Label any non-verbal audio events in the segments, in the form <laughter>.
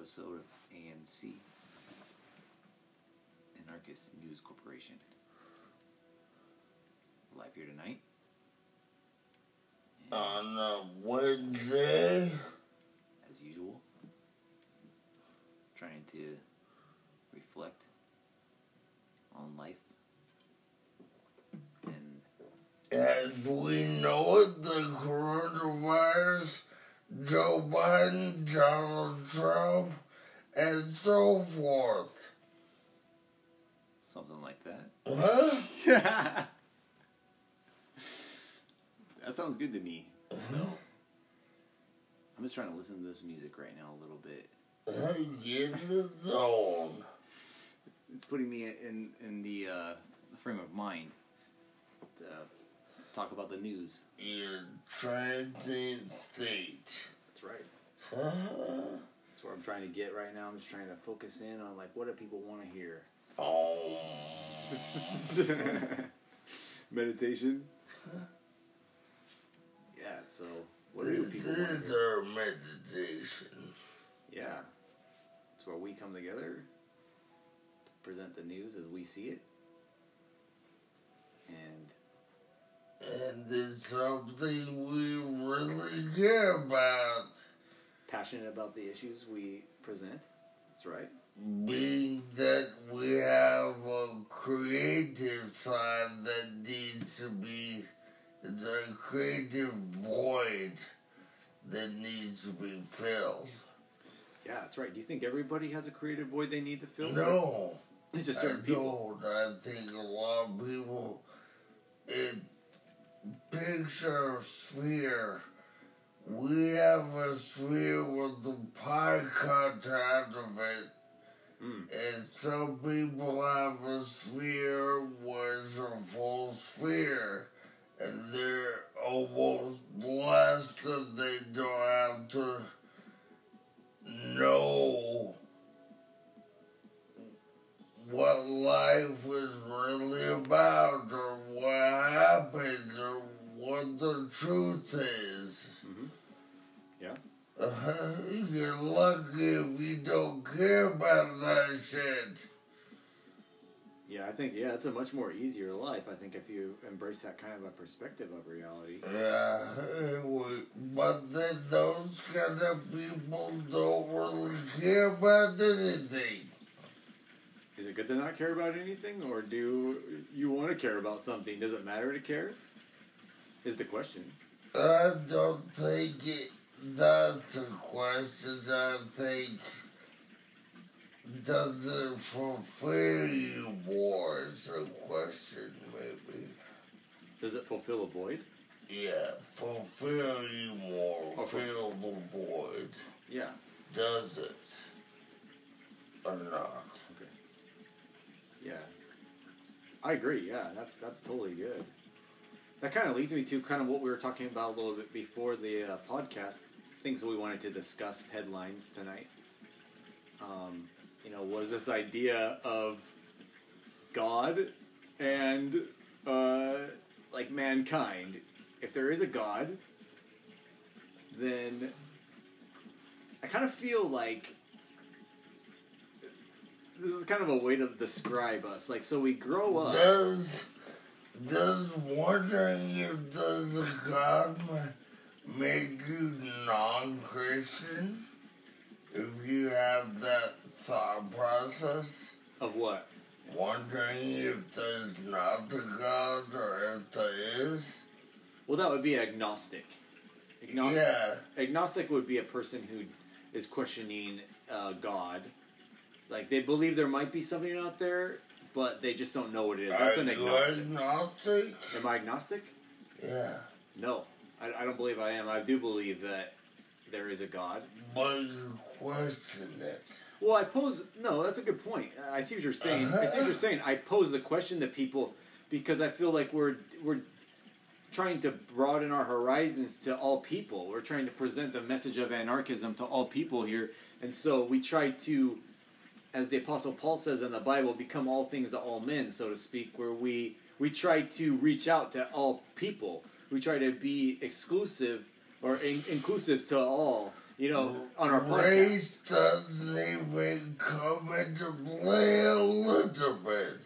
episode of ANC, Anarchist News Corporation. Live here tonight. And on a Wednesday. as usual, trying to reflect on life and As we know it, the coronavirus, Joe Biden, Donald Trump, and so forth. something like that. Huh? <laughs> that sounds good to me. No. I'm just trying to listen to this music right now a little bit. I get the zone. It's putting me in in the uh, frame of mind to talk about the news. Your transient state. That's right. Huh? That's where I'm trying to get right now. I'm just trying to focus in on like what do people want to hear. Oh. <laughs> Meditation. Yeah. So what do This people want to is hear? our meditation. Yeah. It's where we come together to present the news as we see it. And it's something we really care about. passionate about the issues we present. That's right. Being that we have a creative side that needs to be, it's a creative void that needs to be filled. Yeah, that's right. Do you think everybody has a creative void they need to fill? No, It's just I certain people. don't. I think a lot of people, it picture a sphere. We have a sphere with the pie cut out of it. Mm. And some people have a sphere where it's a full sphere. And they're almost blessed that they don't have to know what life is really about or what happens or what the truth is. hmm Yeah. Uh, you're lucky if you don't care about that shit. Yeah, I think yeah, it's a much more easier life. I think if you embrace that kind of a perspective of reality. Yeah, it but then those kind of people don't really care about anything. Is it good to not care about anything, or do you want to care about something? Does it matter to care? Is the question. I don't think it, that's a question. I think does it fulfill you more is a question, maybe. Does it fulfill a void? Yeah, fulfill you more, oh, Okay. fill the void. Yeah. Does it or not? Okay. I agree. Yeah, that's that's totally good. That kind of leads me to kind of what we were talking about a little bit before the uh, podcast. Things that we wanted to discuss headlines tonight. Um, you know, was this idea of God and uh, like mankind. If there is a God, then I kind of feel like this is kind of a way to describe us. Like, so we grow up. Does does wondering if does a God make you non-Christian if you have that thought process? Of what? Wondering if there's not a God or if there is? Well, that would be agnostic. Agnostic. Yeah, Agnostic would be a person who is questioning uh, God. Like they believe there might be something out there, but they just don't know what it is. That's an agnostic. agnostic? Am I agnostic? Yeah, No, I, I don't believe I am. I do believe that there is a God. but you question it. Well, I pose no. That's a good point. I see what you're saying. I see what you're uh-huh. saying. I pose the question to people because I feel like we're we're trying to broaden our horizons to all people. We're trying to present the message of anarchism to all people here, and so we try to, as the Apostle Paul says in the Bible, become all things to all men, so to speak. Where we we try to reach out to all people. We try to be exclusive or in- inclusive to all you know, on our podcast. Race doesn't even come into play a little bit.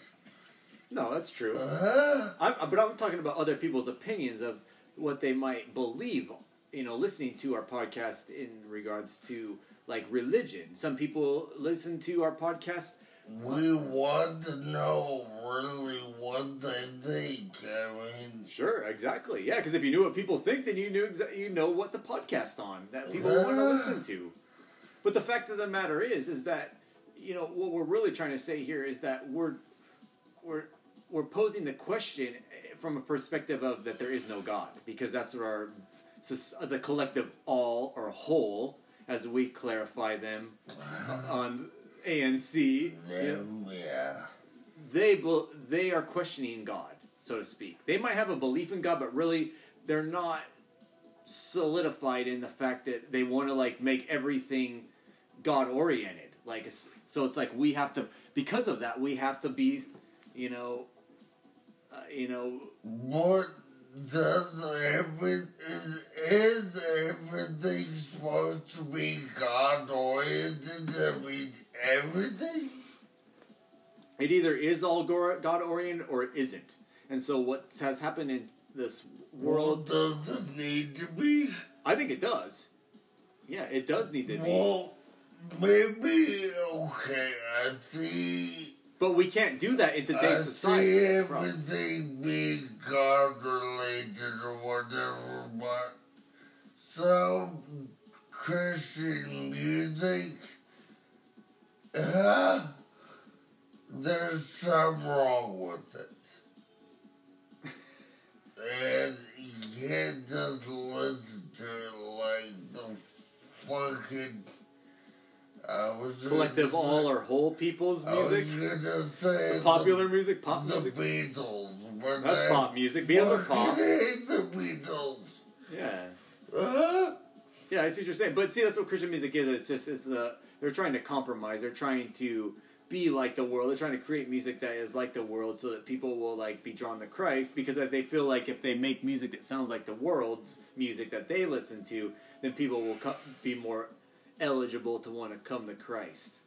No, that's true. Huh? I'm, but I'm talking about other people's opinions of what they might believe. You know, listening to our podcast in regards to like religion. Some people listen to our podcast. We want to know really what they think. I mean, Sure, exactly. Yeah, because if you knew what people think, then you knew exa- you know what the podcast on that people want to listen to. But the fact of the matter is, is that you know what we're really trying to say here is that we're we're we're posing the question eh, from a perspective of that there is no God because that's what our the collective all or whole as we clarify them on ANC. them, yeah. they bel they are questioning God, so to speak. They might have a belief in God, but really they're not solidified in the fact that they want to like make everything God oriented. Like it's- so, it's like we have to because of that we have to be, you know, uh, you know, What does every is is everything supposed to be God oriented? I mean, everything. it either is all God oriented or it isn't. And so what has happened in this World world, does it need to be? I think it does. Yeah, it does need to be. Well, maybe okay. I see. But we can't do that in I today's society. see That's the problem. everything being God related or whatever, but some Christian music, uh, there's something wrong with it. And you can't just listen to it like the fucking. I was gonna collective all or whole people's I was music, say popular music, pop the, music. the Beatles. That's pop music. Beatles are pop. hate the Beatles. Yeah, Uh-huh. yeah, I see what you're saying. But see, that's what Christian music is. It's just it's the they're trying to compromise. They're trying to be like the world. They're trying to create music that is like the world, so that people will like be drawn to Christ because they feel like if they make music that sounds like the world's music that they listen to, then people will co- be more eligible to want to come to Christ.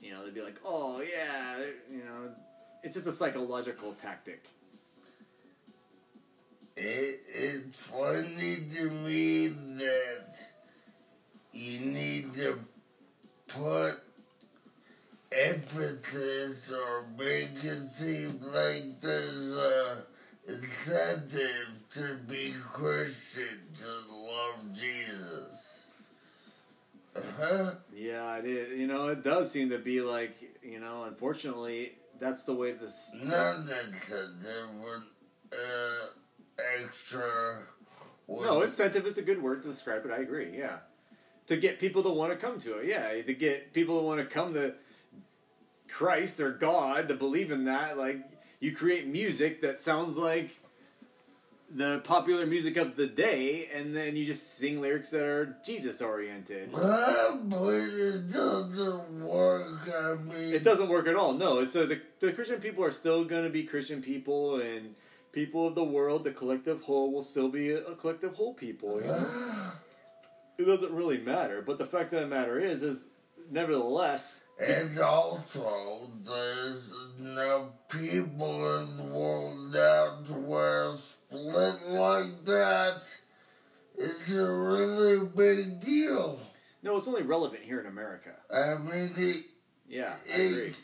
You know, they'd be like, "Oh yeah," you know. It's just a psychological tactic. it, it's funny to me that you need to put emphasis or make it seem like there's a incentive to be Christian to love Jesus. Uh-huh. Yeah, it is. You know, it does seem to be like, you know, unfortunately, that's the way this. Not incentive, but uh, extra. No, incentive is a good word to describe it. I agree. Yeah, to get people to want to come to it. Yeah, to get people to want to come to Christ or God to believe in that. Like you create music that sounds like the popular music of the day, and then you just sing lyrics that are Jesus oriented. But it doesn't work. I mean, It doesn't work at all. No, it's uh, the the Christian people are still going to be Christian people, and people of the world, the collective whole, will still be a, a collective whole people. You know? <gasps> It doesn't really matter. But the fact of the matter is, is nevertheless, And also, there's enough people in the world now to where split like that is a really big deal. no, it's only relevant here in America. I mean, it, Yeah, I agree. it,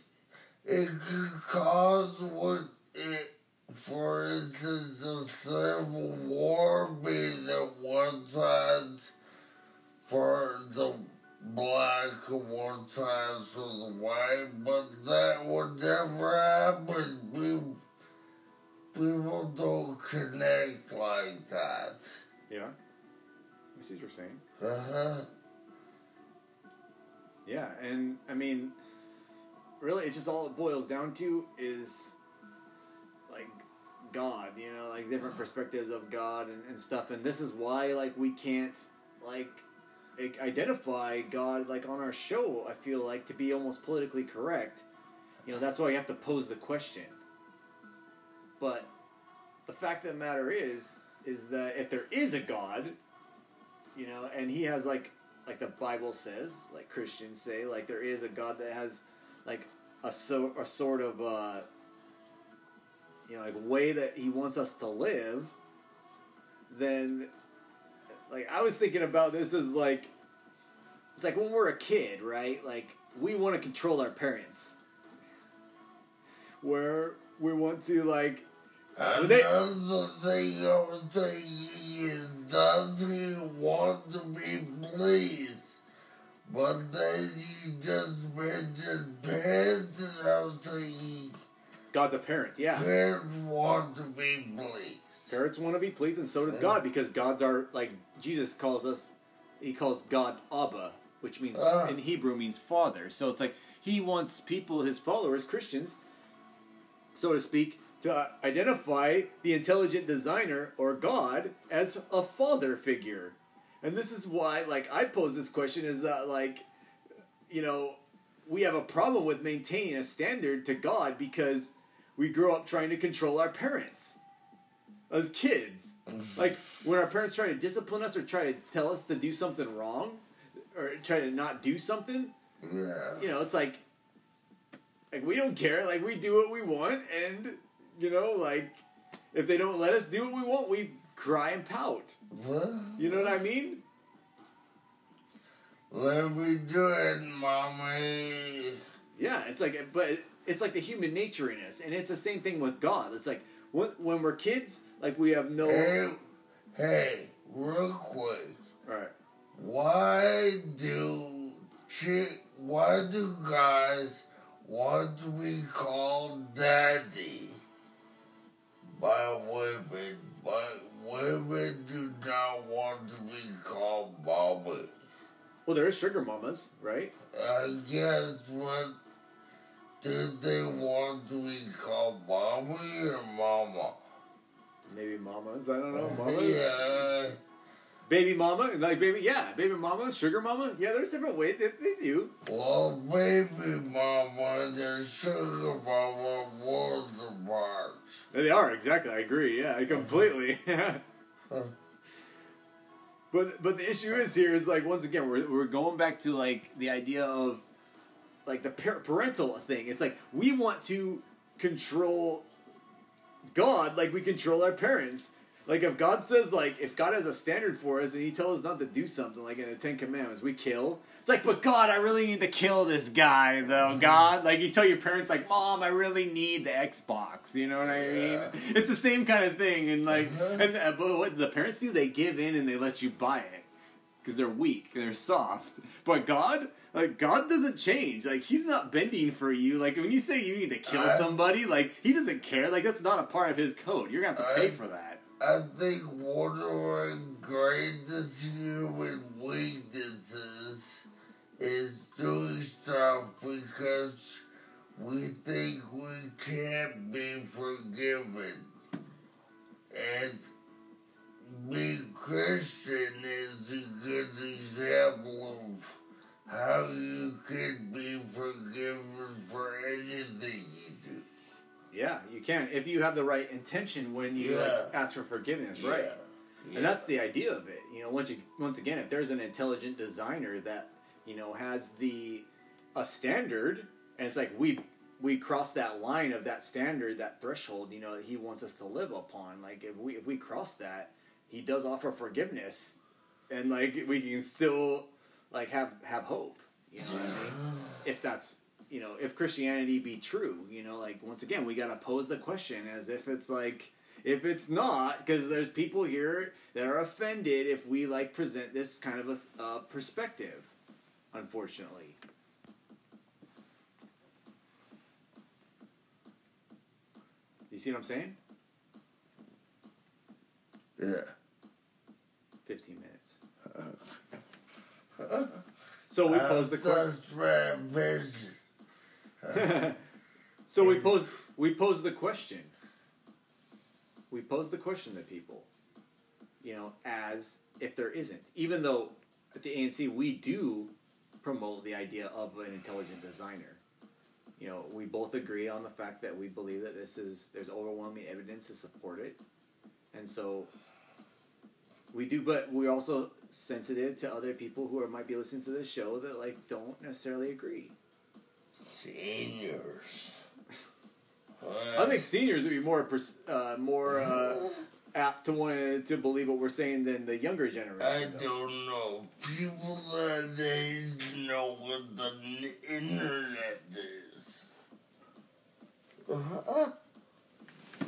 it could cause what it, for instance, a civil war being that one side's for the black and one side for the white, but that would never happen. People, people don't connect like that. Yeah, I see what you're saying. Uh-huh. Yeah, and I mean, really, it just all it boils down to is like God, you know, like different perspectives of God and, and stuff. And this is why, like, we can't like identify God like on our show. I feel like to be almost politically correct. You know, that's why you have to pose the question. But the fact of the matter is, is that if there is a God, you know, and he has like like the Bible says, like Christians say, like there is a God that has like a so a sort of uh, you know like way that He wants us to live, then like I was thinking about this as like it's like when we're a kid, right? Like we want to control our parents, where we want to like Another thing I was thinking is, does he want to be pleased? But then you just mentioned parents, and I was thinking, God's a parent, yeah. parents want to be pleased. Parents want to be pleased, and so does God, because God's our like Jesus calls us. He calls God Abba, which means Ah. in Hebrew means father. So it's like he wants people, his followers, Christians, so to speak, to identify the intelligent designer or God as a father figure. And this is why, like, I pose this question: is that like, you know, we have a problem with maintaining a standard to God because we grow up trying to control our parents as kids. <laughs> Like when our parents try to discipline us or try to tell us to do something wrong or try to not do something, Yeah. you know, it's like like we don't care. Like we do what we want and you know, like if they don't let us do what we want, we cry and pout. What? You know what I mean? Let me do it, mommy. Yeah, it's like but it's like the human nature in us and it's the same thing with God. It's like when when we're kids, like we have no Hey, hey, real quick. all right. Why do chick? Why do guys want to be called daddy by women, but women do not want to be called mommy? Well, there is sugar mamas, right? I guess what did they want to be called mommy or mama? Maybe mamas. I don't know. Mamas. <laughs> Yeah. Baby mama, like baby, yeah, baby mama, sugar mama. Yeah, there's different ways that they do. Well, baby mama and sugar mama was apart. They are exactly. I agree. Yeah, completely. <laughs> but but the issue is here is like once again we're we're going back to like the idea of like the par- parental thing. It's like we want to control God like we control our parents. Like if God says like if God has a standard for us and He tells us not to do something like in the Ten Commandments, we kill. It's like, but God, I really need to kill this guy though. God, like you tell your parents like, Mom, I really need the Xbox. You know what I mean? Yeah. It's the same kind of thing. And like, Mhm. and uh, but what the parents do, they give in and they let you buy it because they're weak, they're soft. But God, like God doesn't change. Like He's not bending for you. Like when you say you need to kill I- somebody, like He doesn't care. Like that's not a part of His code. You're gonna have to pay for that. I think our greatest human weaknesses is doing stuff because we think we can't be forgiven. And being Christian is a good example of how you can be forgiven for anything. Yeah, you can if you have the right intention when you like, ask for forgiveness, right? Yeah. And that's the idea of it. You know, once you once again, if there's an intelligent designer that you know has the a standard, and it's like we we cross that line of that standard, that threshold, you know, that he wants us to live upon. Like if we if we cross that, he does offer forgiveness, and like we can still like have have hope. You know what I mean? If that's you know if Christianity be true, you know, like once again we gotta pose the question as if it's like if it's not because there's people here that are offended if we like present this kind of a uh, perspective unfortunately you see what i'm saying Yeah. 15 minutes <laughs> so we posed the question That's my vision. <laughs> so we posed we posed the question. We posed the question to people, you know, as if there isn't. Even though at the ANC we do promote the idea of an intelligent designer. You know, we both agree on the fact that we believe that this is there's overwhelming evidence to support it. And so we do, but we're also sensitive to other people who are, might be listening to this show that like don't necessarily agree. Seniors. <laughs> I think seniors would be more pers- uh, more uh, <laughs> apt to want to believe what we're saying than the younger I generation. though. don't know. People that age know what the internet is. Uh-huh.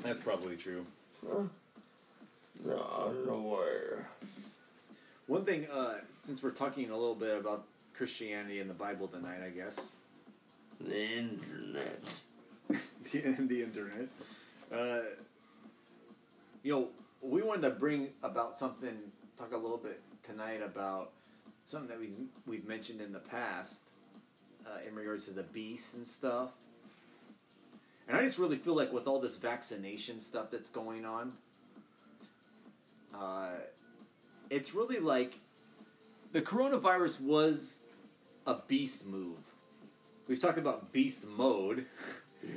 That's probably true. No, nowhere. One thing, uh, since we're talking a little bit about Christianity and the Bible tonight, I guess, The internet. <laughs> the, the internet, uh, you know, we wanted to bring about something, talk a little bit tonight about something that we've, we've mentioned in the past uh, in regards to the beast and stuff. And I just really feel like with all this vaccination stuff that's going on, uh, it's really like the coronavirus was a beast move. We've talked about beast mode,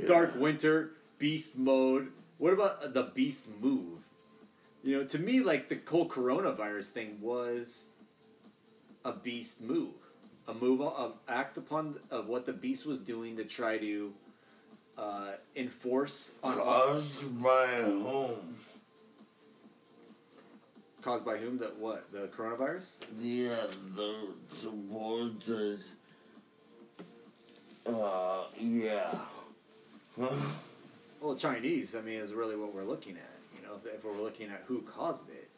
dark winter, beast mode. What about the beast move? You know, to me, like the whole coronavirus thing was a beast move, a move, a act upon of what the beast was doing to try to uh, enforce on Caused my home. caused by whom? The what? The coronavirus? Yeah, the supposed. Uh, yeah. Huh? Well, Chinese. I mean, is really what we're looking at. You know, if, we're looking at who caused it.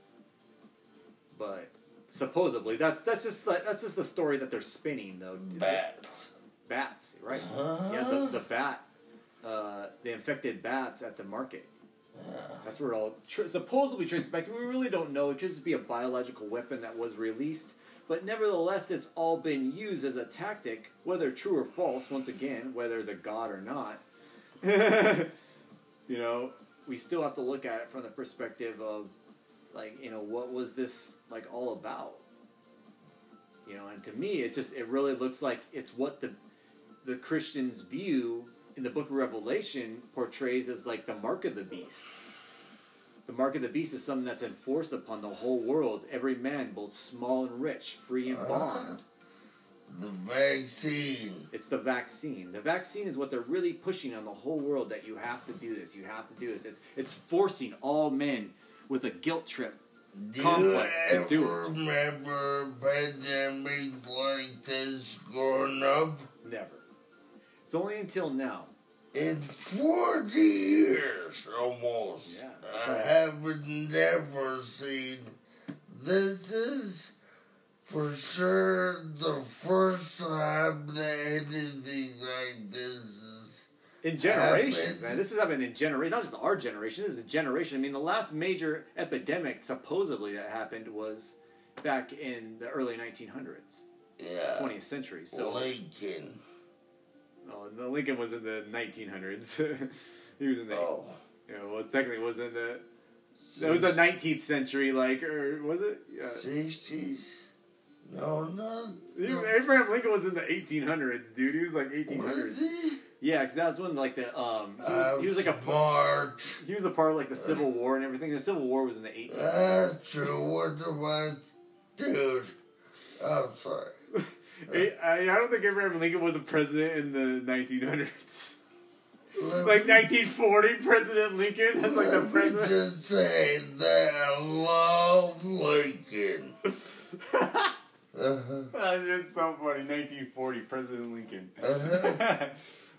But supposedly, that's that's just like, that's just the story that they're spinning, though. Bats. Bats, right? Huh? Yeah, the, the bat, uh, the infected bats at the market. That's where it all tr- supposedly traces back to. We really don't know. It could just be a biological weapon that was released. But nevertheless, it's all been used as a tactic, whether true or false, once again, whether there's a God or not. <laughs> you know, we still have to look at it from the perspective of, like, you know, what was this, like, all about? You know, and to me, it just, it really looks like it's what the, the Christians view in the book of Revelation portrays as like the mark of the beast. The mark of the beast is something that's enforced upon the whole world, every man, both small and rich, free and ah, bond. The vaccine. It's the vaccine. The vaccine is what they're really pushing on the whole world that you have to do this, you have to do this. It's, it's forcing all men with a guilt trip. Do Complex you to do it. remember pandemics like this growing up? Never. It's only until now. In 40 years almost, Yeah, I right. haven't never seen this is for sure the first time that anything like this is In generations, Happens. man. This is happening in generation, not just our generation. This is a generation. I mean, the last major epidemic supposedly that happened was back in the early 1900s, yeah 20th century. So, Lincoln. Oh, no, Lincoln was in the 1900s. <laughs> he was in the, Oh, you know, well, technically, it was in the. It was the 19th century, like, or was it? Yeah. 60s. No, no. He- Abraham Lincoln was in the 1800s, dude. He was like 1800s. Was he? Yeah, because that was when like the um he was, he was like a March. he was a part of like the Civil War and everything. The Civil War was in the 1800s. That's true. What the dude? I'm sorry. I, I I don't think Abraham Lincoln was a president in the 1900s. Let Like me- 1940, President Lincoln. That's like the president. just say that I love Lincoln. Uh-huh. <laughs> That's just so funny. 1940, President Lincoln. Uh-huh. <laughs> I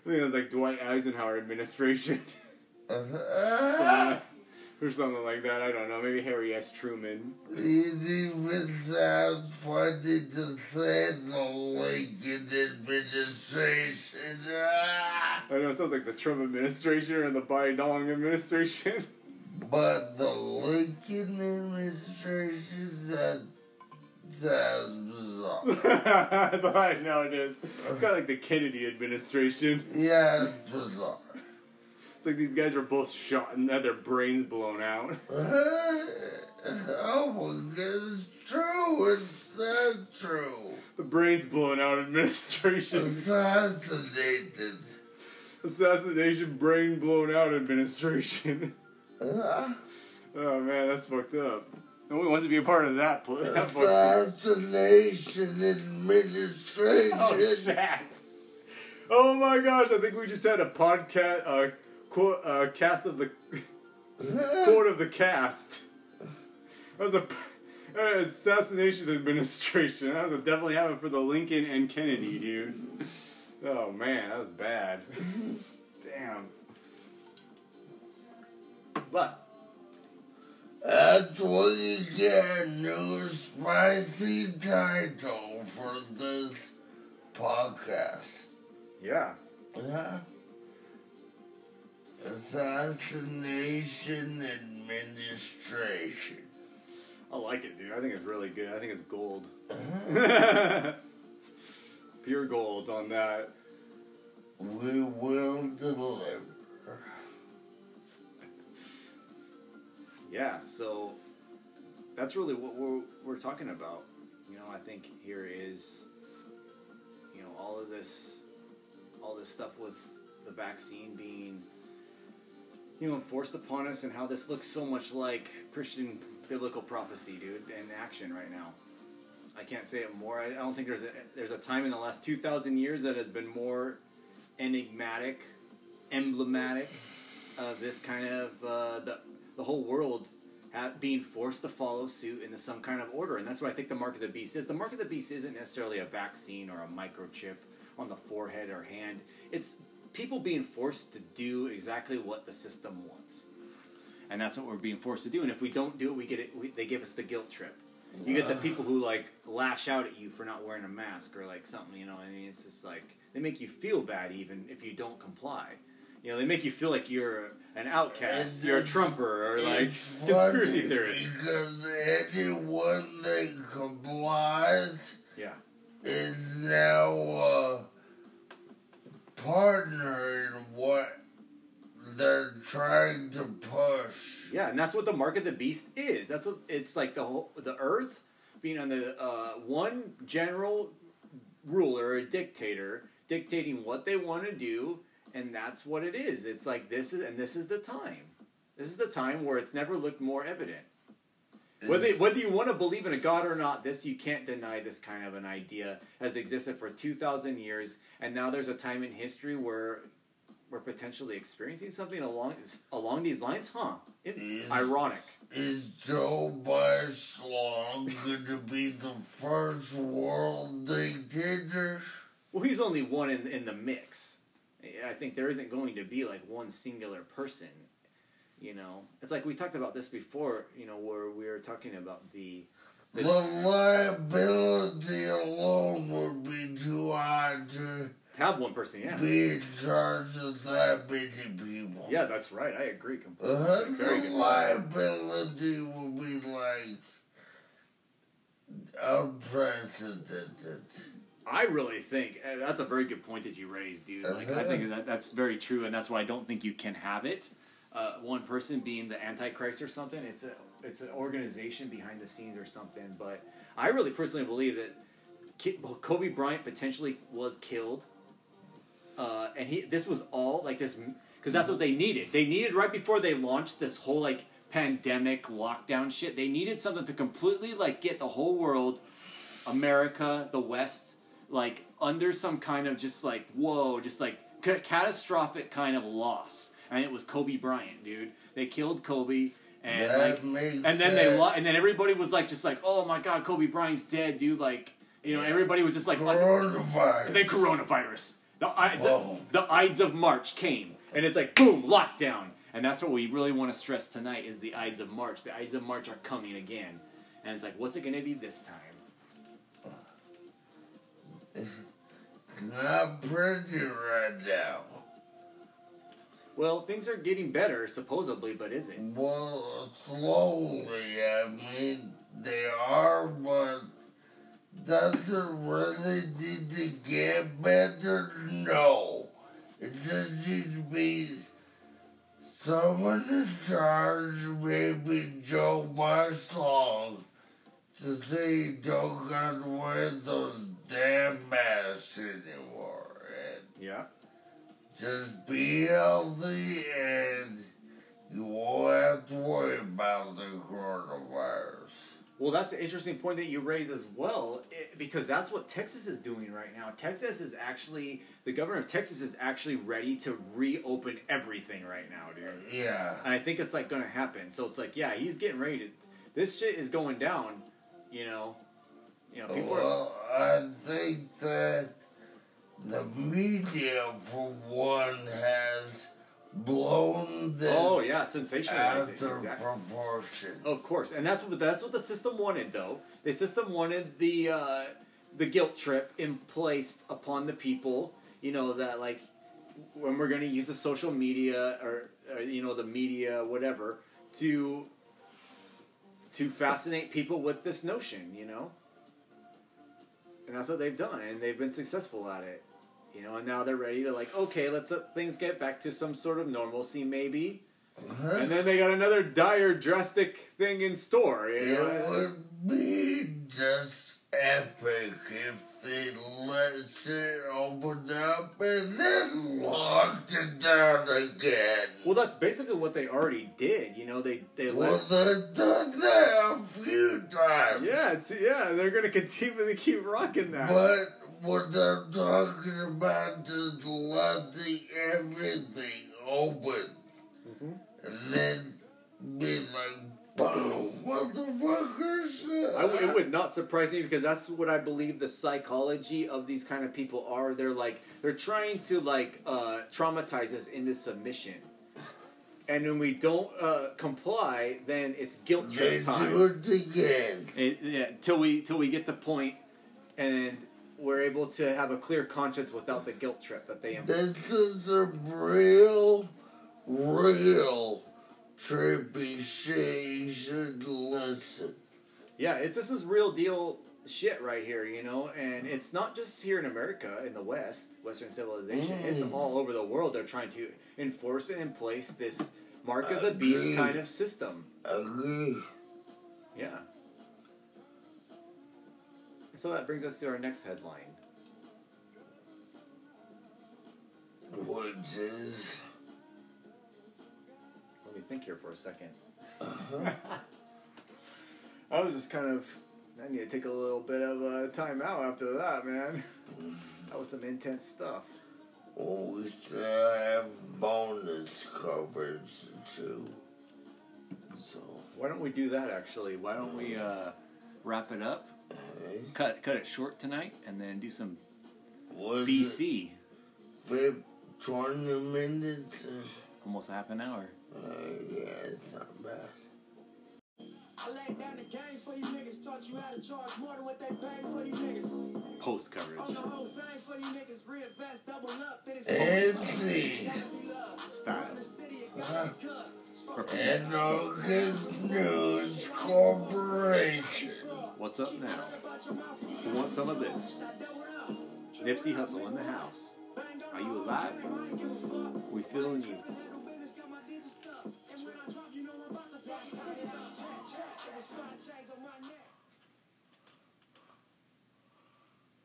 think it was like Dwight Eisenhower administration. Uh-huh. Or something like that. I don't know. Maybe Harry S. Truman. It even sounds funny to say the Lincoln administration. Ah. I know. It sounds like the Trump administration or the Biden administration. <laughs> But the Lincoln administration, that sounds <laughs> bizarre. I know it is. It's kind of like the Kennedy administration. Yeah, it's bizarre. It's like these guys were both shot and had their brains blown out. <laughs> oh my it's true. It's not true. The brains blown out administration. Assassinated. Assassination brain blown out administration. <laughs> Uh, Oh man, that's fucked up. No one wants to be a part of that. pl- that. Assassination Administration. Oh. Oh my gosh! I think we just had a podcast, uh, quote, uh, cast of the <laughs> quote of the cast. That was a uh, assassination administration. That was a definitely happened for the Lincoln and Kennedy, dude. Oh man, that was bad. <laughs> Damn. But That's what you get new spicy title for this podcast. yeah, Huh? Assassination Administration. I like it, dude. I think it's really good. I think it's gold. Uh-huh. <laughs> Pure gold on that. We will deliver. Yeah, so that's really what we're we're talking about. You know, I think here is you know all of this all this stuff with the vaccine being you know enforced upon us and how this looks so much like Christian biblical prophecy, dude, in action right now. I can't say it more. I, don't think there's a there's a time in the last two thousand years that has been more enigmatic, emblematic of this kind of uh, the the whole world ha- being forced to follow suit into some kind of order, and that's what I think the mark of the beast is. The mark of the beast isn't necessarily a vaccine or a microchip on the forehead or hand. It's people being forced to do exactly what the system wants, and that's what we're being forced to do. And if we don't do it, we get it. We, they give us the guilt trip. You get the people who like lash out at you for not wearing a mask or like something. You know, I mean, it's just like they make you feel bad even if you don't comply. You know, they make you feel like you're an outcast, you're a trumper, or like conspiracy theorist. Because anyone that complies Yeah, is now a partner in what they're trying to push. yeah, and that's what the mark of the beast is. That's what it's like. The whole the Earth being on the uh, one general ruler, a dictator, dictating what they want to do, and that's what it is. It's like this is, and this is the time. This is the time where it's never looked more evident. Whether mm. whether you want to believe in a god or not, this you can't deny. This kind of an idea has existed for two thousand years, and now there's a time in history where we're potentially experiencing something along along these lines. Huh? It- Is- ironic. Is Joe Biden going to be the first world dictator? Well, he's only one in in the mix. I think there isn't going to be like one singular person. You know, it's like we talked about this before. You know, where we were talking about the The liability alone would be too high to have one person. Yeah, be in charge of that many people. yeah, that's right. I agree completely. Uh, the liability would be like unprecedented. I really think uh, that's a very good point that you raised, dude. Like, I think that that's very true, and that's why I don't think you can have it. Uh, one person being the Antichrist or something. It's a it's an organization behind the scenes or something. But I really personally believe that Kobe Bryant potentially was killed, uh, and he this was all like this because that's what they needed. They needed right before they launched this whole like pandemic lockdown shit. They needed something to completely like get the whole world, America, the West, like under some kind of just like whoa, just like ca- catastrophic kind of loss. And it was Kobe Bryant, dude. They killed Kobe, and that like, and then they lo- and then everybody was like, just like, oh my god, Kobe Bryant's dead, dude. Like, you know, everybody was just like, oh. coronavirus. and then coronavirus. The Ides, of, the Ides of March came, and it's like boom, lockdown. And that's what we really want to stress tonight is the Ides of March. The Ides of March are coming again, and it's like, what's it going to be this time? It's <laughs> not pretty right now. Well, things are getting better, supposedly, but is it? Well, slowly. I mean, they are, but does it really need to get better? No. It just needs to be someone in charge, maybe Joe Marshall, to say you don't got to wear those damn masks anymore. And Yeah. Just be healthy and you won't have to worry about the coronavirus. Well, that's an interesting point that you raise as well, eh, because that's what Texas is doing right now. Texas is actually the governor of Texas is actually ready to reopen everything right now, dude. Yeah. And I think it's like going to happen. So it's like, yeah, he's getting ready to. This shit is going down. You know, you know, people are. Well, I think that the media, for one, has blown this Oh yeah, sensationalizing. of Exactly. proportion. Of course, and that's what that's what the system wanted, though. The system wanted the uh, the guilt trip in place upon the people. You know that like when we're going to use the social media or, or you know the media, whatever, to to fascinate people with this notion. You know, and that's what they've done, and they've been successful at it. You know, and now they're ready to like, okay, let's let things get back to some sort of normalcy, maybe. And then they got another dire, drastic thing in store. You It would be just epic if they let it open up and then locked it down again. Well, that's basically what they already did. You know, they they Well, let. they've done that a few times. Yeah, it's, yeah, they're gonna continue to keep rocking that. But what I'm talking about is letting everything open Mhm. and then be like, boom, motherfuckers. I w- it would not surprise me because that's what I believe the psychology of these kind of people are. They're like they're trying to like uh, traumatize us into submission, and when we don't uh, comply, then it's guilt They trip time. do it again. It, yeah, till we till we get the point, and we're able to have a clear conscience without the guilt trip that they impose. This is a real, real trippy shit. You should listen. Yeah, it's this is real deal shit right here, you know, and it's not just here in America in the West, Western civilization. It's Mm. all over the world. They're trying to enforce and in place this mark of the beast kind of system. Agree. Yeah. And so that brings us to our next headline. Which is. Let me think here for a second. Uh-huh. <laughs> I was just kind of. I need to take a little bit of a time out after that, man. That was some intense stuff. Well, we still have bonus coverage too. So, Why don't we do that actually? Why don't we uh, wrap it up? Hey, Cut cut it short tonight, and then do some was BC. fif- 20 minutes? Almost half an hour. Uh, yeah, it's not bad. I laid down the game for you niggas, taught you how to charge more than what they paid for you niggas. Post On coverage the whole thing for you niggas, reinvest, double up, then Etsy. Gotta be love. style. Run the city, it gotta be cut. Fuck And August News Corporation. What's up now? Who wants some of this? Nipsey Hussle in the house. Are you alive? We feeling you.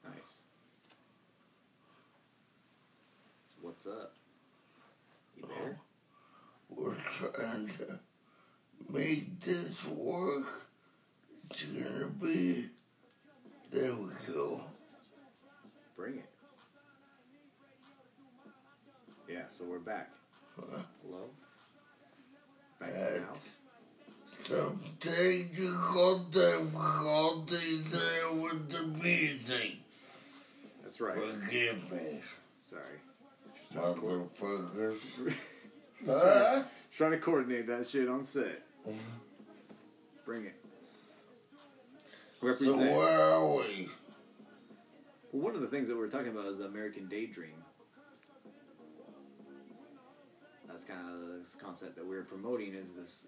Nice. So what's up? You there? We're trying to make this work. It's gonna be. There we go. Bring it. Yeah, so we're back. Hello? Back in the house? Some technical difficulties there with the music. That's right. Forgive me, Sorry. motherfuckers. Huh? Trying to coordinate that shit on set. Mm-hmm. Bring it. So where are we? Well, one of the things that we were talking about is the American Daydream. That's kind of this concept that we we're promoting is this.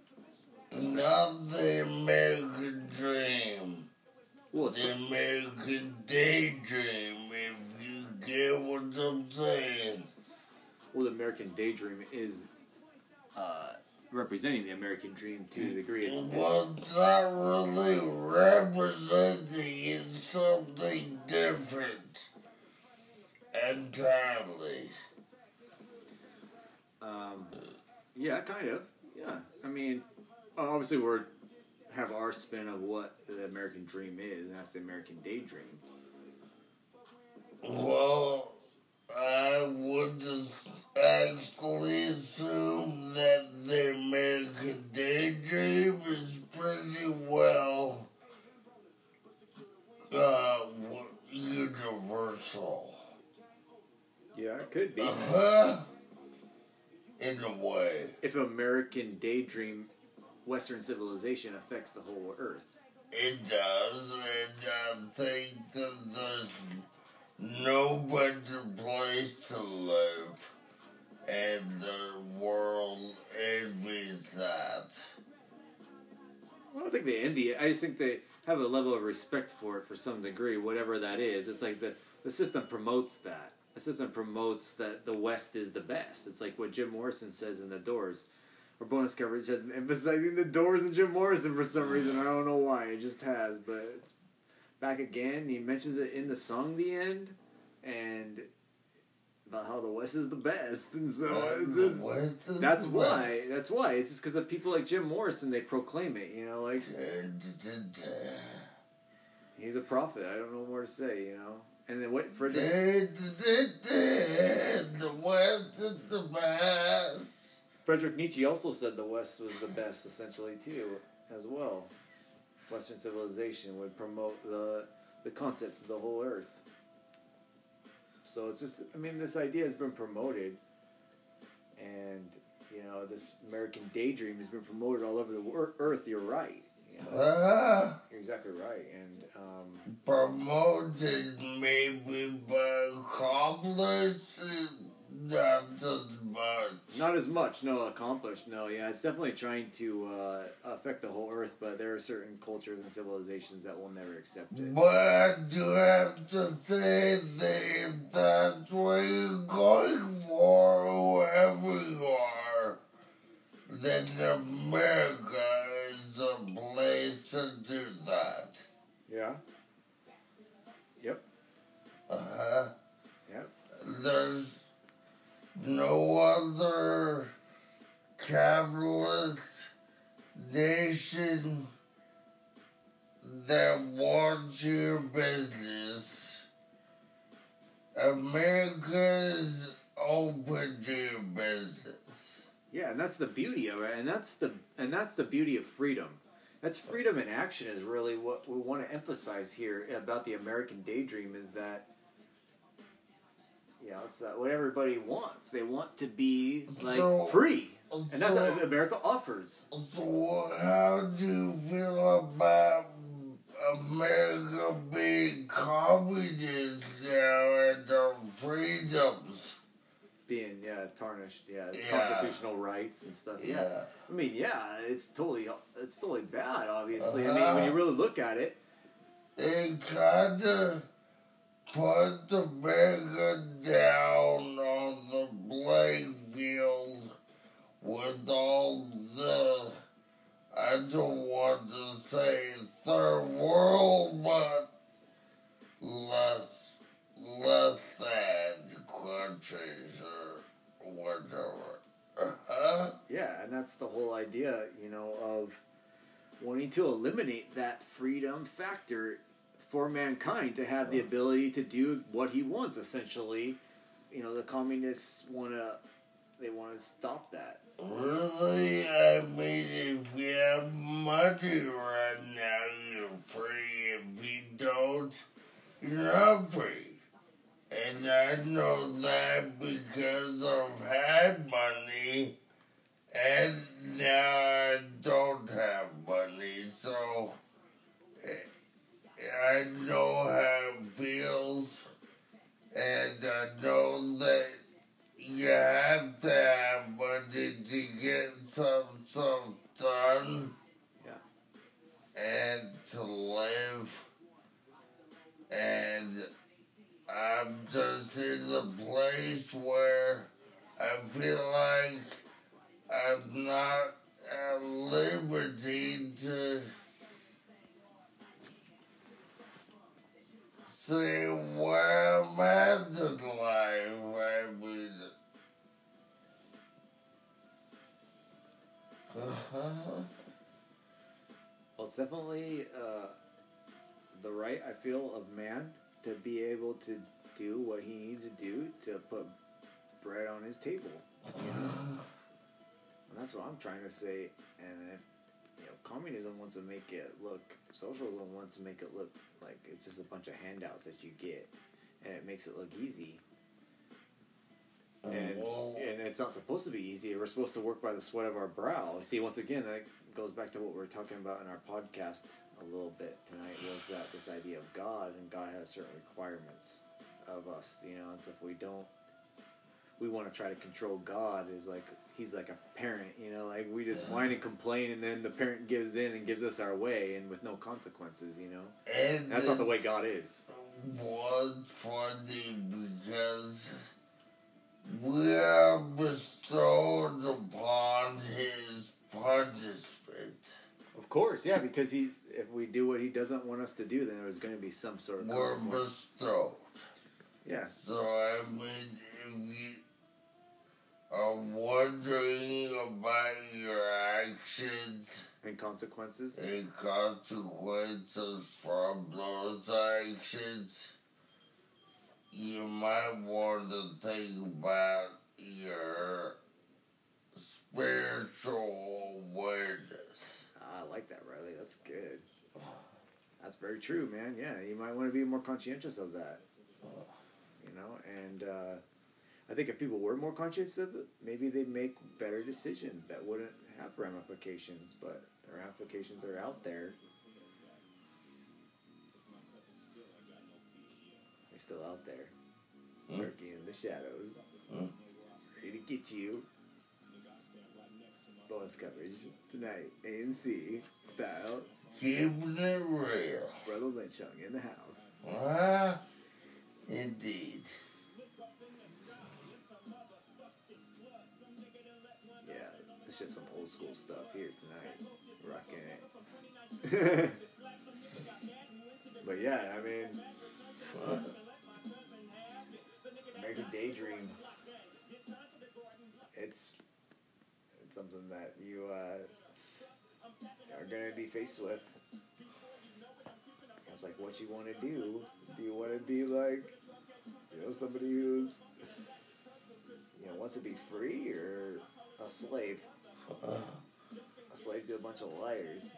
Not the American dream. Well, it's The American daydream, if you get what I'm saying. well, the American Daydream is uh, representing the American Dream to a degree. It's, Well, it's not really representing it's something different entirely. um, yeah, kind of. Yeah, I mean, obviously we're have our spin of what the American dream is, and that's the American daydream. Well, I would just actually assume that the American daydream is pretty well uh, universal. Yeah, it could be. Uh-huh. In a way. If American daydream, Western civilization affects the whole Earth. It does, and I think that there's no better place to live, and the world envies that. I don't think they envy it. I just think they have a level of respect for it for some degree, whatever that is. It's like the, the system promotes that. The system promotes that the West is the best. It's like what Jim Morrison says in The Doors. Or bonus coverage has emphasizing the Doors and Jim Morrison for some reason. I don't know why. It just has, but it's back again. He mentions it in the song "The End," and about how the West is the best, and so just, West that's the why. West. That's why. It's just because of people like Jim Morrison. They proclaim it. You know, like he's a prophet. I don't know more to say. You know. And then what Frederick? The West is the best. Frederick Nietzsche also said the West was the best, essentially too, as well. Western civilization would promote the the concept of the whole Earth. So it's just, I mean, this idea has been promoted, and you know, this American daydream has been promoted all over the wor- Earth. You're right. You know, Ah, you're exactly right, and um, promoted maybe but accomplished not as much. not as much. No, accomplished. No, yeah, it's definitely trying to uh, affect the whole Earth, but there are certain cultures and civilizations that will never accept it. But do have to say that if that's what you're going for, whoever you are, then America is a place to do that. Yeah. Yep. Uh-huh. Yep. There's no other capitalist nation that wants your business. America's open to your business. Yeah, and that's the beauty of it, and that's the and that's the beauty of freedom. That's freedom in action is really what we want to emphasize here about the American daydream is that you know it's uh, what everybody wants. They want to be like So- free, and that's what America offers. So how do you feel about America being communist now and our freedoms? Being yeah tarnished, yeah, Yeah. constitutional rights and stuff. Yeah. Yeah. I mean, yeah, it's totally it's totally bad. Obviously, I mean, Uh-huh. when you really look at it, It kinda put America down on the playing field with all the, I don't want to say third world, but less, less than countries or whatever. Uh-huh. Yeah, and that's the whole idea, you know, of wanting to eliminate that freedom factor for mankind to have the ability to do what he wants. Essentially, you know, the communists want to they want to stop that. Really? I mean, if you have money right now, you're free. If you don't, you're not free. And I know that because I've had money, and now I don't have money, so I know how it feels, and I know that you have to have money to get some stuff done. Yeah. And to live. And I'm just in the place where I feel like I'm not at liberty to say where I'm at in life. I mean, Huh? Well, it's definitely uh, the right I feel of man to be able to do what he needs to do to put bread on his table. You know? <sighs> and that's what I'm trying to say. And if you know, communism wants to make it look, socialism wants to make it look like it's just a bunch of handouts that you get, and it makes it look easy. Um, and, Well- and it's not supposed to be easy. We're supposed to work by the sweat of our brow. See, once again, that goes back to what we were talking about in our podcast a little bit tonight. Was that this idea of God and God has certain requirements of us, you know, and so if we don't, we want to try to control God. Is like he's like a parent, you know, like we just whine and complain, and then the parent gives in and gives us our way, and with no consequences, you know. And That's not the way God is. was funny because we are bestowed upon his punishment. Of course, yeah, because he's if we do what he doesn't want us to do, then there's going to be some sort of We're bestowed. Yeah, So I mean, if you are wondering about your actions and consequences. and consequences from those actions, you might want to think about your spiritual awareness. Ah, I like that, Riley. That's good. That's very true, man. Yeah, you might want to be more conscientious of that. You know, and uh, I think if people were more conscious of it, maybe they'd make better decisions that wouldn't have ramifications. But the ramifications are out there. They're still out there, Hmm. lurking in the shadows, Hmm. ready to get you. Bonus coverage tonight, ANC style. Keeping it real. Brother Lynch Hung in the house. Huh? Indeed. Just some old school stuff here tonight. Rocking it. <laughs> but yeah, I mean, American Daydream. It's it's something that you uh, are gonna be faced with. It's like what you want to do. Do you want to be like, you know, somebody who's you know wants to be free or a slave? A slave to a bunch of liars.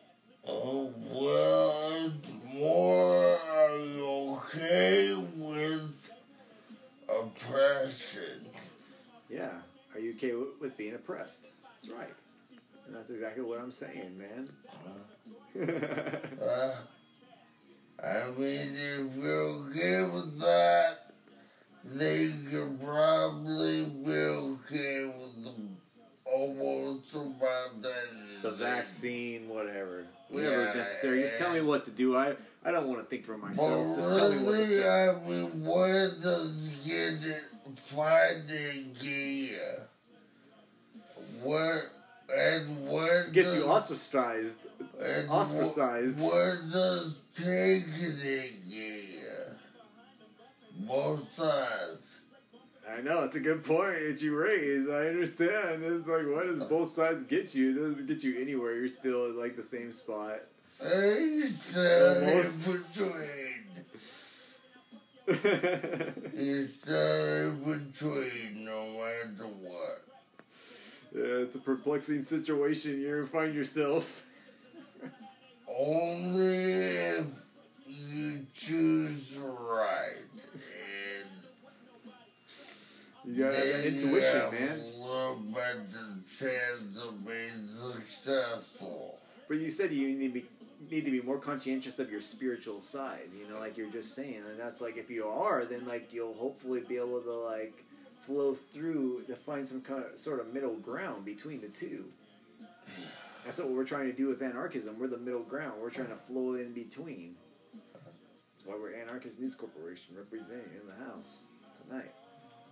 Oh, well, more are you okay with oppression? Yeah. Are you okay with, being oppressed? That's right. And that's exactly what I'm saying, man. Uh, I mean, if you're okay with that, then you probably be okay almost about that. the vaccine, whatever. Whatever is necessary. Just tell me what to do. I, I don't want to think for myself. Just tell me what to really, do. I mean, where does get it finding you? Where and where Gets does, you ostracized. ostracized. wh- Where does taking it you? Both sides. I know, it's a good point that you raise. I understand. It's like, what does both sides get you? It doesn't get you anywhere. You're still at like the same spot. Hey, still in between. You're still in no matter what. Yeah, it's a perplexing situation you find yourself. Only if you choose right. You got that then intuition, you have man. A little better chance of being successful. But you said you need to be need to be more conscientious of your spiritual side. You know, like you're just saying, and that's like if you are, then like you'll hopefully be able to like flow through to find some kind of sort of middle ground between the two. That's what we're trying to do with anarchism. We're the middle ground. We're trying to flow in between. That's why we're Anarchist News Corporation representing in the house tonight.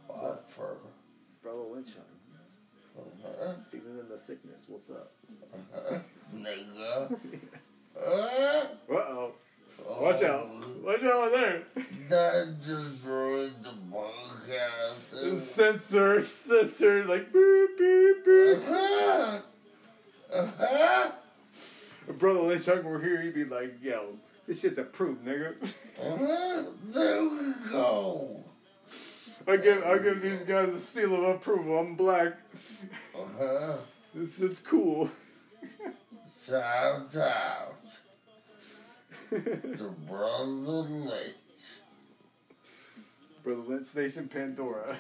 What's up? Offer. Brother Lynchon, Uh-huh. season in the sickness. What's up? Uh-huh. Nigga. <laughs> Uh, Uh oh. Watch out. Watch out over there. That just ruined the podcast. It was- Censor, censor, like boop, boop, boop. Uh-huh. Uh-huh. Lynch Shark were here, he'd be like, "Yo, this shit's approved, nigga." Uh, there we go. I give I give these guys a seal of approval. I'm black. Uh-huh. This shit's cool. Shout out to Brother Lynch. Brother Lynch Station Pandora.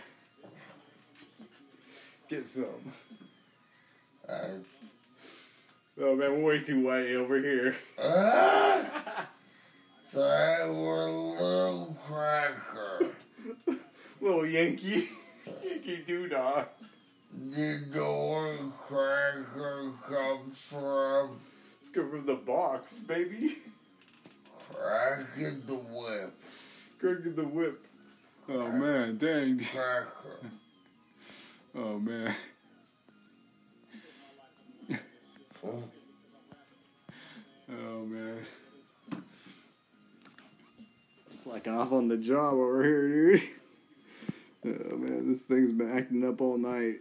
Get some. I, Oh man, we're way too white over here. ah! Sorry, we're a little cracker. <laughs> Little Yankee. <laughs> Yankee doodah. Do you know cracker comes from? Let's go from the box, baby. Cracking the whip. Cracking the whip. Oh man, dang. Cracker. <laughs> Oh man. Oh, Oh man. Slacking off on the job over here, dude. Oh man, this thing's been acting up all night.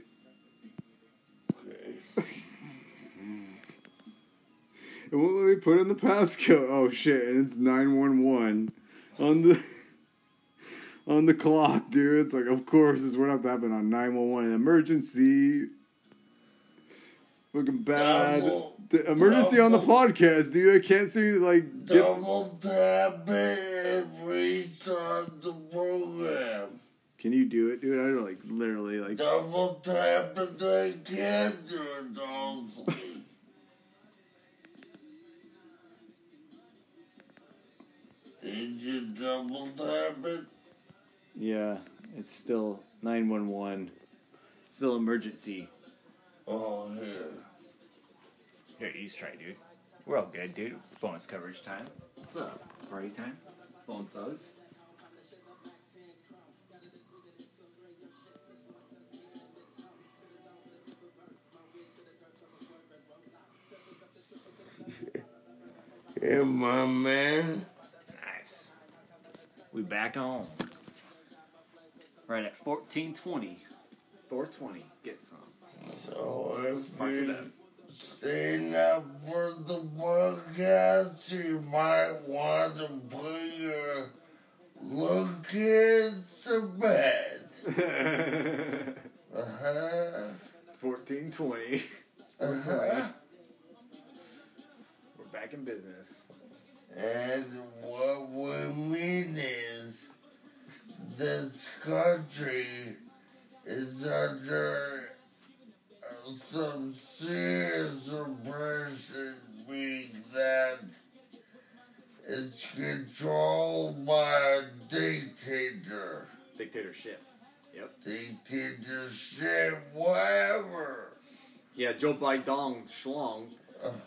<laughs> It won't let me put in the passcode. Oh shit, and it's 911 on the <laughs> on the clock, dude. It's like, of course, this would have to happen on 911. Emergency. Fucking bad. Double- The emergency on the podcast, dude. I can't see like. Get, Double tap and restart the program. Can you do it, dude? I don't like literally like. Double tap it, I can't do it also. Did you double tap it? Yeah, it's still 911. Still emergency. Oh, here. Here, you just try, dude. We're all good, dude. Bonus coverage time. What's up? Party time? Bone thugs? Hey, my man. Nice. We back on. Right at 1420. 420. Get some. So if up. you staying up for the podcast, you might want to put your look to bed. <laughs> Uh-huh. 1420. Uh-huh. We're back in business. And what we mean is this country is under uh, some serious oppression, being that it's controlled by a dictator. Dictatorship. Yep. Dictatorship, whatever. Yeah, Joe Biden Schlong.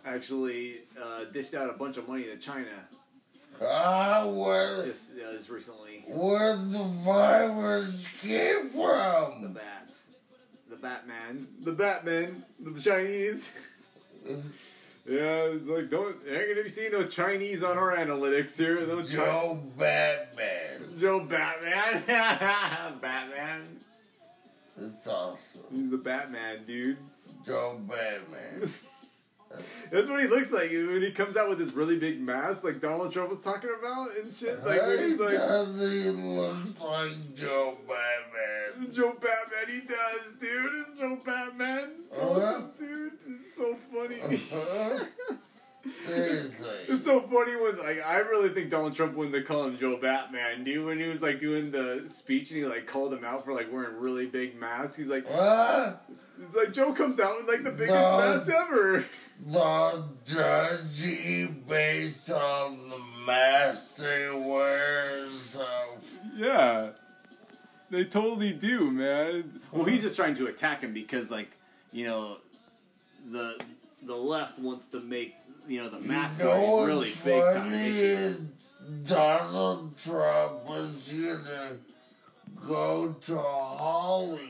Actually uh, dished out a bunch of money to China Ah, where, just, uh, just recently. where the virus came from? The bats. The Batman. The Batman. The Chinese. <laughs> yeah, it's like, don't, ain't gonna be seeing no Chinese on our analytics here. No Chi- Joe Batman. Joe Batman. <laughs> Batman. It's awesome. He's the Batman, dude. Joe Batman. <laughs> <laughs> That's what he looks like when he comes out with his really big mask, like Donald Trump was talking about and shit. Like he's like does he look like Joe Batman? Joe Batman, he does, dude. It's Joe Batman. It's Uh-huh. awesome, dude. It's so funny. Uh-huh. Seriously. <laughs> It's so funny when like I really think Donald Trump when they call him Joe Batman, dude. When he was like doing the speech and he like called him out for like wearing really big masks. He's like, What? It's like Joe comes out with like the biggest No. mask ever. The judgy based on the mask they wear so Yeah, they totally do, man. Well, he's just trying to attack him because like you know the the left wants to make you know the mask you know really what's big time issue. is Donald Trump is gonna go to Hollywood.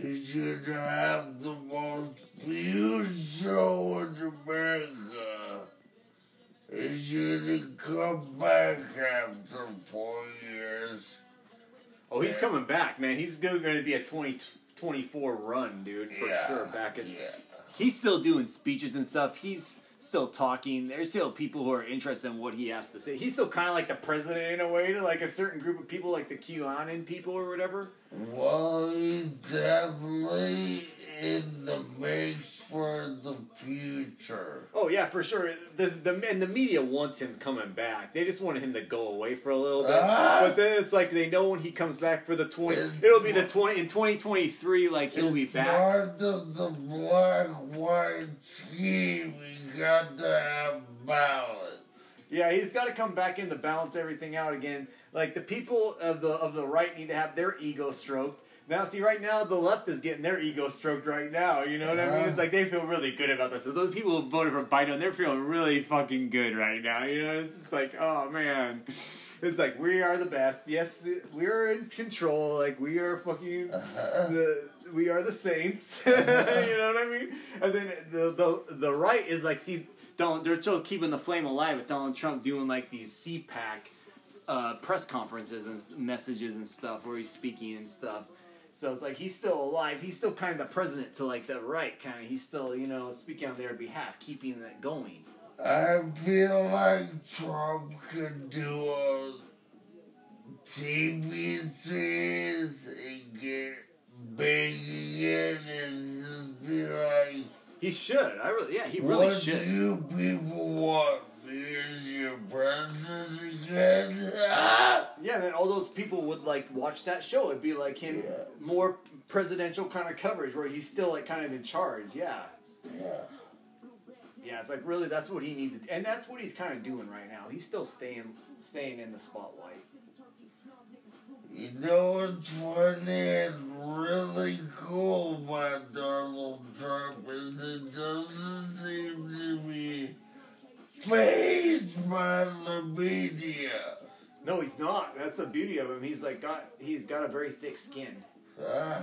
He's gonna have the most viewed show in America. He's gonna come back after four years. Oh, he's coming back, man. He's going to be a 20, 24 run, dude, for Yeah, sure. Back in yeah. he's still doing speeches and stuff. He's still talking. There's still people who are interested in what he has to say. He's still kind of like the president in a way to like a certain group of people, like the QAnon people or whatever. Well, he's definitely in the mix for the future. Oh yeah, for sure. The the and the media wants him coming back. They just wanted him to go away for a little bit. Ah. but then it's like they know when he comes back for the twenty, It- it'll be the twenty in twenty twenty three. Like he'll be back. Part of the black white scheme. We got to have balance. Yeah, he's got to come back in to balance everything out again. Like the people of the of the right need to have their ego stroked. Now, see, right now the left is getting their ego stroked right now. You know what I mean? It's uh-huh. like they feel really good about this. So those people who voted for Biden, they're feeling really fucking good right now. You know, it's just like, oh man, it's like we are the best. Yes, we're in control. Like we are fucking uh-huh. the we are the saints. <laughs> you know what I mean? And then the the the right is like, see, Donald, they're still keeping the flame alive with Donald Trump doing like these CPAC uh, press conferences and messages and stuff where he's speaking and stuff. So it's like he's still alive. He's still kind of the president to like the right, kind of. He's still, you know, speaking on their behalf, keeping that going. I feel like Trump could do a TV series and get big again and just be like, He should. I really, yeah, he really what should. do you people want? Me as your president again? Ah! <laughs> Yeah, and then all those people would like watch that show. It'd be like him Yeah. more presidential kind of coverage where he's still like kind of in charge. Yeah. Yeah. Yeah, it's like really that's what he needs, to, and that's what he's kind of doing right now. He's still staying staying in the spotlight. You know what's funny and really cool about Donald Trump is it doesn't seem to be phased by the media. No, he's not. That's the beauty of him. He's like got he's got a very thick skin. Huh?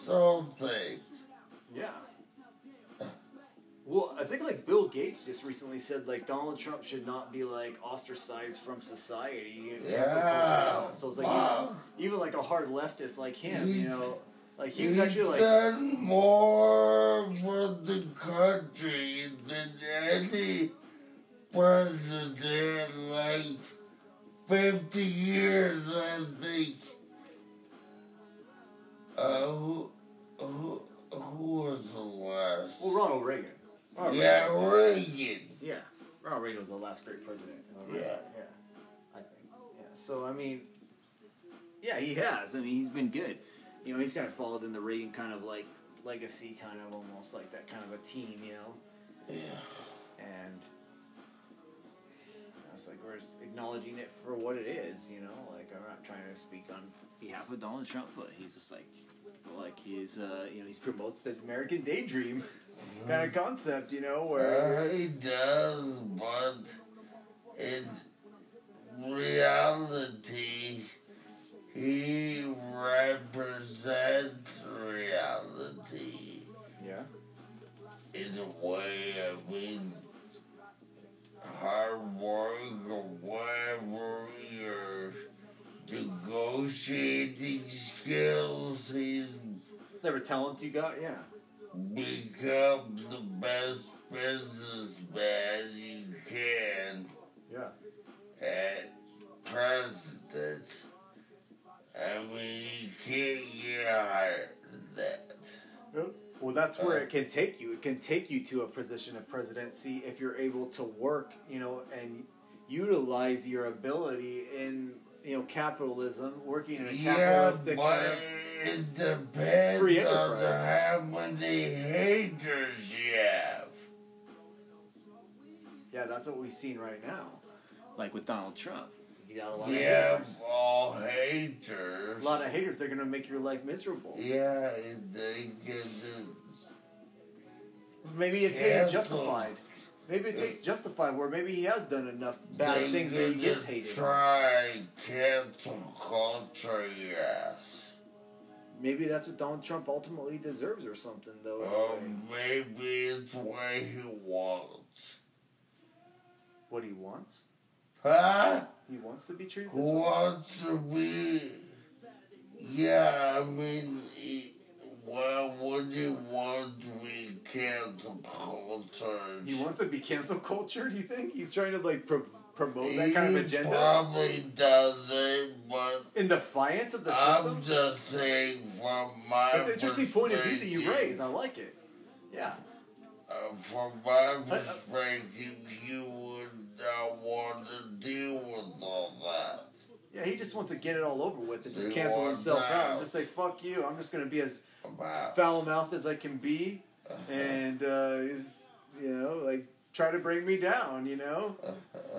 Something. Yeah. Well, I think like Bill Gates just recently said like Donald Trump should not be like ostracized from society. Yeah. So it's like Wow. even, even like a hard leftist like him, He's- you know, like he was He's actually like done more for the country than any president like 50 years, I think. Uh, who, who, who was the last? well Ronald Reagan. Ronald yeah, Reagan. Yeah. Ronald Reagan was the last great president. Yeah. Yeah. I think. Yeah. So I mean, yeah, he has. I mean, he's been good. You know, he's kind of followed in the Reagan kind of like legacy, kind of almost like that kind of a team. You know, Yeah. and it's like we're just acknowledging it for what it is. You know, like I'm not trying to speak on behalf of Donald Trump, but he's just like. Like he's, uh, you know, he promotes the American daydream <laughs> kind of concept, you know, where Uh, he does, but in reality, he represents reality yeah, in a way. I mean, hard work or whatever your negotiating skills, he's whatever talents you got, yeah. Become the best businessman you can Yeah. at president. I mean, you can't get higher than that. Well, that's where uh, it can take you. It can take you to a position of presidency if you're able to work, you know, and utilize your ability in, you know, capitalism, working in a Yeah, capitalistic but. It depends free on enterprise. how many haters you have. Yeah, that's what we've seen right now. Like with Donald Trump. You got a lot of Yeah, haters. all haters. A lot of haters, they're going to make your life miserable. Yeah, they get the Maybe his hate is justified. Maybe his hate's justified, where maybe he has done enough bad they things that he gets to hated. Try cancel culture, yes. Maybe that's what Donald Trump ultimately deserves, or something, though. Or maybe it's what he wants. What he wants? Huh? He wants to be treated this way. wants to be? Yeah, I mean, he would he want to be cancel culture? He wants to be cancel culture. Do you think he's trying to like promote that kind of agenda probably doesn't, but in defiance of the I'm system? just saying from my That's an interesting point of view that you raise. I like it. Yeah. Uh, from my perspective, you would not want to deal with all that. Yeah, he just wants to get it all over with and just He cancel himself out and just say, fuck you. I'm just going to be as foul mouthed as I can be Uh-huh. and, uh, is, you know, like, try to bring me down, you know? <laughs>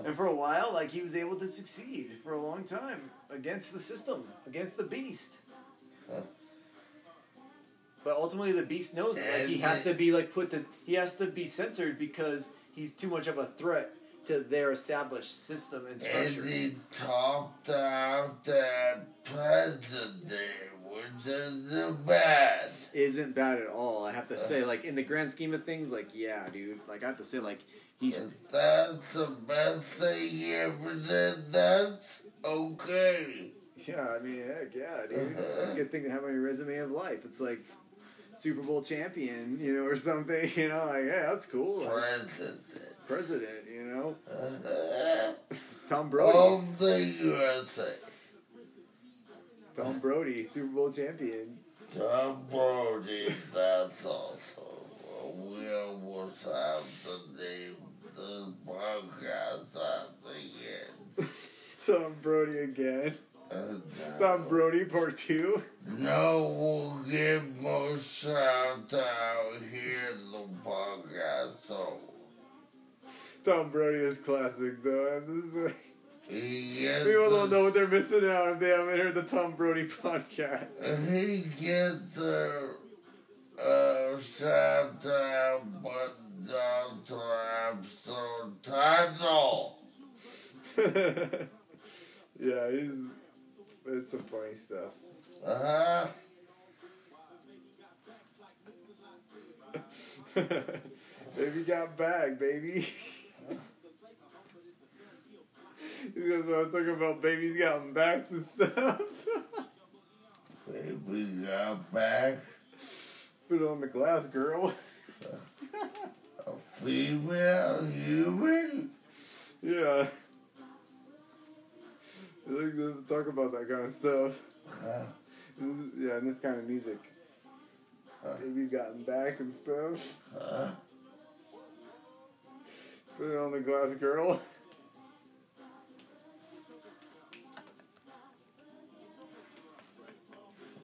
And for a while, like, he was able to succeed for a long time against the system, against the beast. But ultimately, the beast knows it. Like, he has to be, like, put to, he has to be censored because he's too much of a threat to their established system and structure. and he talked out that president, which isn't bad. isn't bad at all. I have to say, like in the grand scheme of things, like yeah, dude. Like I have to say, like he's If that's the best thing he ever did, that's okay. yeah. I mean, heck yeah, dude. It's a good thing to have on your resume of life. It's like Super Bowl champion, you know, or something. <laughs> You know, like yeah, that's cool. Like, President. president, you know, Uh, Tom Brody. of the USA. Tom Brody, Super Bowl champion. Tom Brody, that's awesome. We almost have to name this podcast after him. <laughs> Tom Brody again. Uh, Tom Brody part two. No, we'll give more shout out here in the podcast. So Tom Brody is classic though. <laughs> I'm just like, people don't know what they're missing out if they haven't heard the Tom Brody podcast. he gets a, a shout out, but to episode title. <laughs> yeah, he's it's some funny stuff. Uh huh. <laughs> baby got back, baby. <laughs> You guys want to talk about babies getting backs and stuff? Baby got back. Put it on the glass, girl. A female human. Yeah. I like to talk about that kind of stuff. Yeah, and this kind of music. Baby's gotten back and stuff. Put it on the glass, girl.